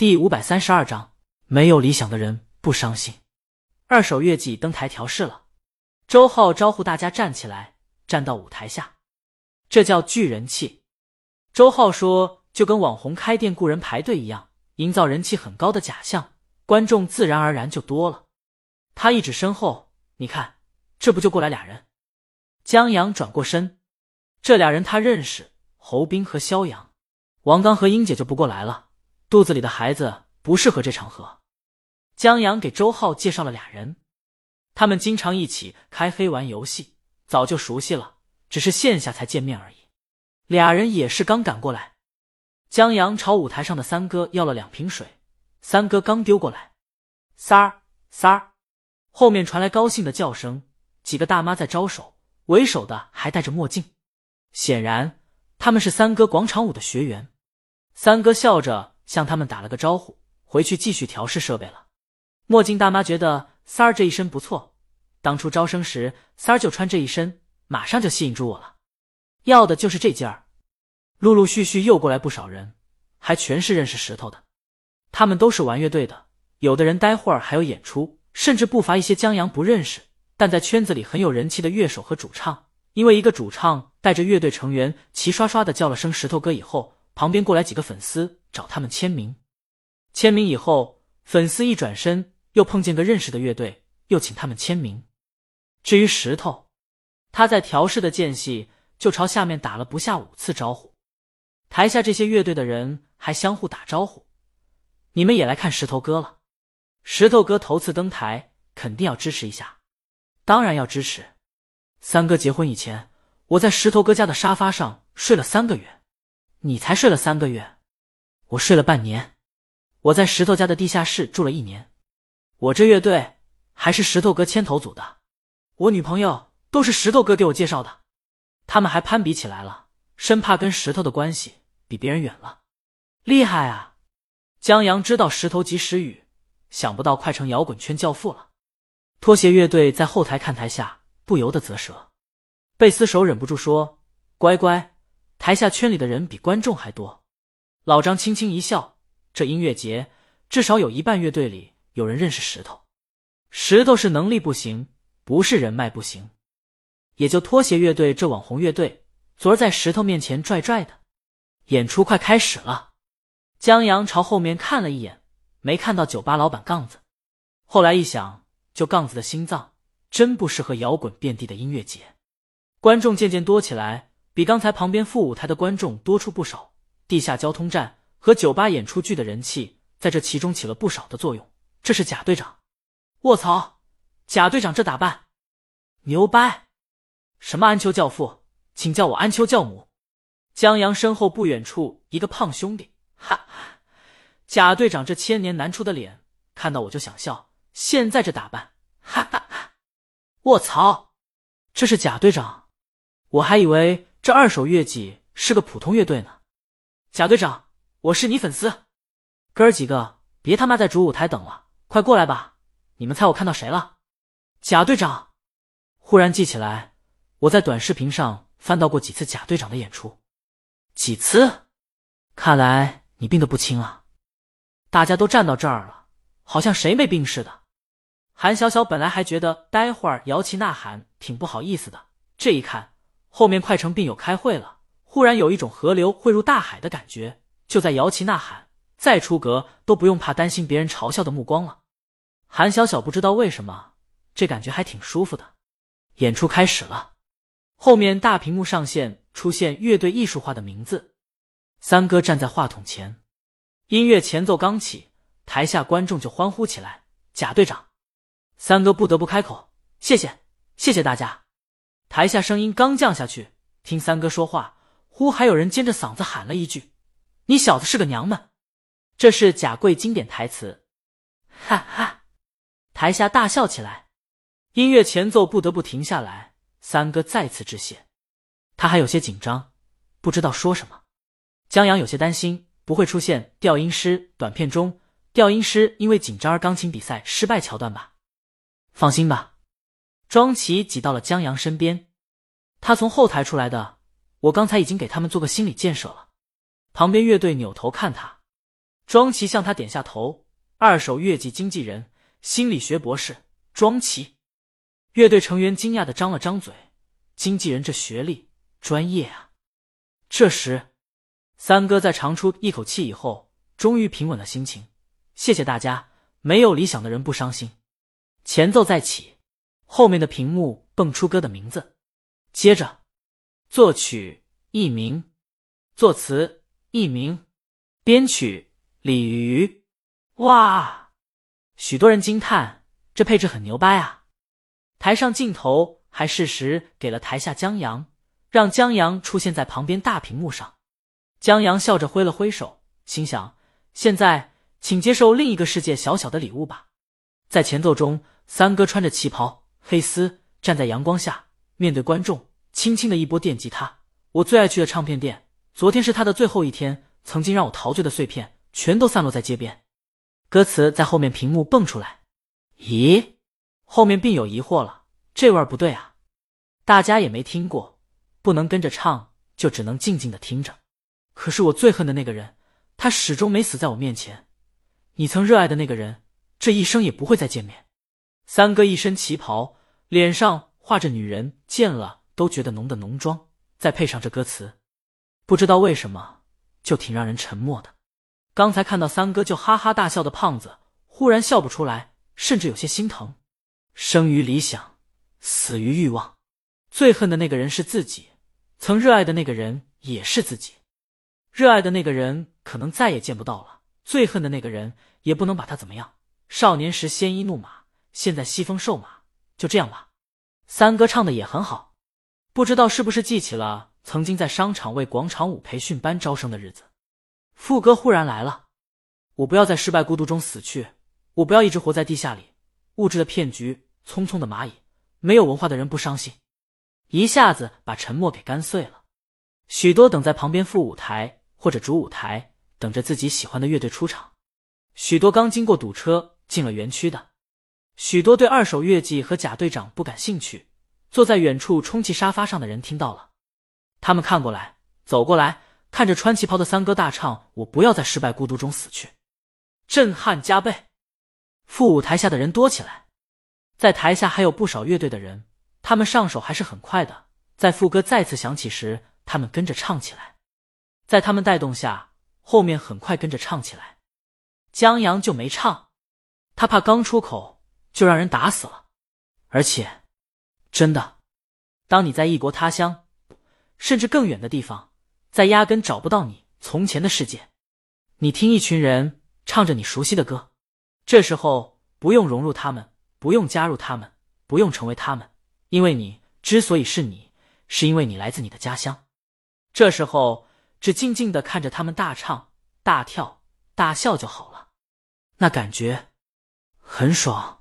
第五百三十二章，没有理想的人不伤心。二手乐伎登台调试了，周浩招呼大家站起来，站到舞台下，这叫聚人气。周浩说，就跟网红开店雇人排队一样，营造人气很高的假象，观众自然而然就多了。他一指身后，你看，这不就过来俩人？江阳转过身，这俩人他认识，侯斌和肖阳。王刚和英姐就不过来了，肚子里的孩子不适合这场合。江阳给周浩介绍了俩人，他们经常一起开黑玩游戏，早就熟悉了，只是线下才见面而已。俩人也是刚赶过来。江阳朝舞台上的三哥要了两瓶水，三哥刚丢过来，三儿三儿，后面传来高兴的叫声，几个大妈在招手，为首的还戴着墨镜，显然他们是三哥广场舞的学员。三哥笑着向他们打了个招呼，回去继续调试设备了。墨镜大妈觉得三儿这一身不错，当初招生时三儿就穿这一身，马上就吸引住我了，要的就是这劲儿。陆陆续续又过来不少人，还全是认识石头的，他们都是玩乐队的，有的人待会儿还有演出，甚至不乏一些江阳不认识，但在圈子里很有人气的乐手和主唱。因为一个主唱带着乐队成员齐刷刷的叫了声“石头哥”以后，旁边过来几个粉丝找他们签名，签名以后，粉丝一转身。又碰见个认识的乐队，又请他们签名。至于石头，他在调试的间隙就朝下面打了不下五次招呼。台下这些乐队的人还相互打招呼：“你们也来看石头哥了？石头哥头次登台，肯定要支持一下。当然要支持。三哥结婚以前，我在石头哥家的沙发上睡了三个月。你才睡了三个月，我睡了半年。我在石头家的地下室住了一年。”我这乐队还是石头哥牵头组的，我女朋友都是石头哥给我介绍的，他们还攀比起来了，生怕跟石头的关系比别人远了。厉害啊！江阳知道石头及时雨，想不到快成摇滚圈教父了。拖鞋乐队在后台看台下，不由得啧舌。贝斯手忍不住说：“乖乖，台下圈里的人比观众还多。”老张轻轻一笑：“这音乐节至少有一半乐队里。”有人认识石头，石头是能力不行，不是人脉不行。也就拖鞋乐队这网红乐队，昨儿在石头面前拽拽的。演出快开始了，江阳朝后面看了一眼，没看到酒吧老板杠子。后来一想，就杠子的心脏，真不适合摇滚遍地的音乐节。观众渐渐多起来，比刚才旁边副舞台的观众多出不少。地下交通站和酒吧演出剧的人气，在这其中起了不少的作用。这是贾队长，卧槽！贾队长这打扮，牛掰！什么安丘教父，请叫我安丘教母。江阳身后不远处，一个胖兄弟，哈哈！贾队长这千年难出的脸，看到我就想笑。现在这打扮，哈哈哈！卧槽！这是贾队长，我还以为这二手乐器是个普通乐队呢。贾队长，我是你粉丝，哥儿几个别他妈在主舞台等了。快过来吧！你们猜我看到谁了？贾队长！忽然记起来，我在短视频上翻到过几次贾队长的演出，几次？看来你病得不轻啊！大家都站到这儿了，好像谁没病似的。韩小小本来还觉得待会儿摇旗呐喊挺不好意思的，这一看后面快成病友开会了，忽然有一种河流汇入大海的感觉，就在摇旗呐喊，再出格都不用怕担心别人嘲笑的目光了。韩小小不知道为什么，这感觉还挺舒服的。演出开始了，后面大屏幕上线，出现乐队艺术化的名字。三哥站在话筒前，音乐前奏刚起，台下观众就欢呼起来。贾队长，三哥不得不开口：“谢谢，谢谢大家。”台下声音刚降下去，听三哥说话，忽还有人尖着嗓子喊了一句：“你小子是个娘们！”这是贾贵经典台词。哈哈。台下大笑起来，音乐前奏不得不停下来。三哥再次致谢，他还有些紧张，不知道说什么。江阳有些担心不会出现调音师短片中调音师因为紧张而钢琴比赛失败桥段吧？放心吧，庄奇挤到了江阳身边，他从后台出来的，我刚才已经给他们做个心理建设了。旁边乐队扭头看他，庄奇向他点下头。二手乐季经纪人、心理学博士庄奇。乐队成员惊讶的张了张嘴：“经纪人这学历专业啊！”这时，三哥在长出一口气以后，终于平稳了心情。谢谢大家，没有理想的人不伤心。前奏再起，后面的屏幕蹦出歌的名字，接着作曲佚名，作词佚名，编曲李鱼。哇！许多人惊叹，这配置很牛掰啊！台上镜头还适时给了台下江阳，让江阳出现在旁边大屏幕上。江阳笑着挥了挥手，心想：现在请接受另一个世界小小的礼物吧。在前奏中，三哥穿着旗袍、黑丝，站在阳光下，面对观众，轻轻的一拨电吉他。我最爱去的唱片店，昨天是他的最后一天，曾经让我陶醉的碎片，全都散落在街边。歌词在后面屏幕蹦出来。咦？后面并有疑惑了，这味儿不对啊！大家也没听过，不能跟着唱，就只能静静的听着。可是我最恨的那个人，他始终没死在我面前。你曾热爱的那个人，这一生也不会再见面。三哥一身旗袍，脸上画着女人见了都觉得浓的浓妆，再配上这歌词，不知道为什么就挺让人沉默的。刚才看到三哥就哈哈大笑的胖子，忽然笑不出来，甚至有些心疼。生于理想，死于欲望。最恨的那个人是自己，曾热爱的那个人也是自己。热爱的那个人可能再也见不到了，最恨的那个人也不能把他怎么样。少年时鲜衣怒马，现在西风瘦马，就这样吧。三哥唱的也很好，不知道是不是记起了曾经在商场为广场舞培训班招生的日子。副歌忽然来了，我不要在失败孤独中死去，我不要一直活在地下里。物质的骗局，匆匆的蚂蚁，没有文化的人不伤心，一下子把沉默给干碎了。许多等在旁边副舞台或者主舞台等着自己喜欢的乐队出场，许多刚经过堵车进了园区的，许多对二手乐季和贾队长不感兴趣，坐在远处充气沙发上的人听到了，他们看过来，走过来，看着穿旗袍的三哥大唱：“我不要在失败孤独中死去。”震撼加倍。副舞台下的人多起来，在台下还有不少乐队的人，他们上手还是很快的。在副歌再次响起时，他们跟着唱起来，在他们带动下，后面很快跟着唱起来。江阳就没唱，他怕刚出口就让人打死了。而且，真的，当你在异国他乡，甚至更远的地方，在压根找不到你从前的世界，你听一群人唱着你熟悉的歌。这时候不用融入他们，不用加入他们，不用成为他们，因为你之所以是你，是因为你来自你的家乡。这时候只静静的看着他们大唱、大跳、大笑就好了，那感觉很爽。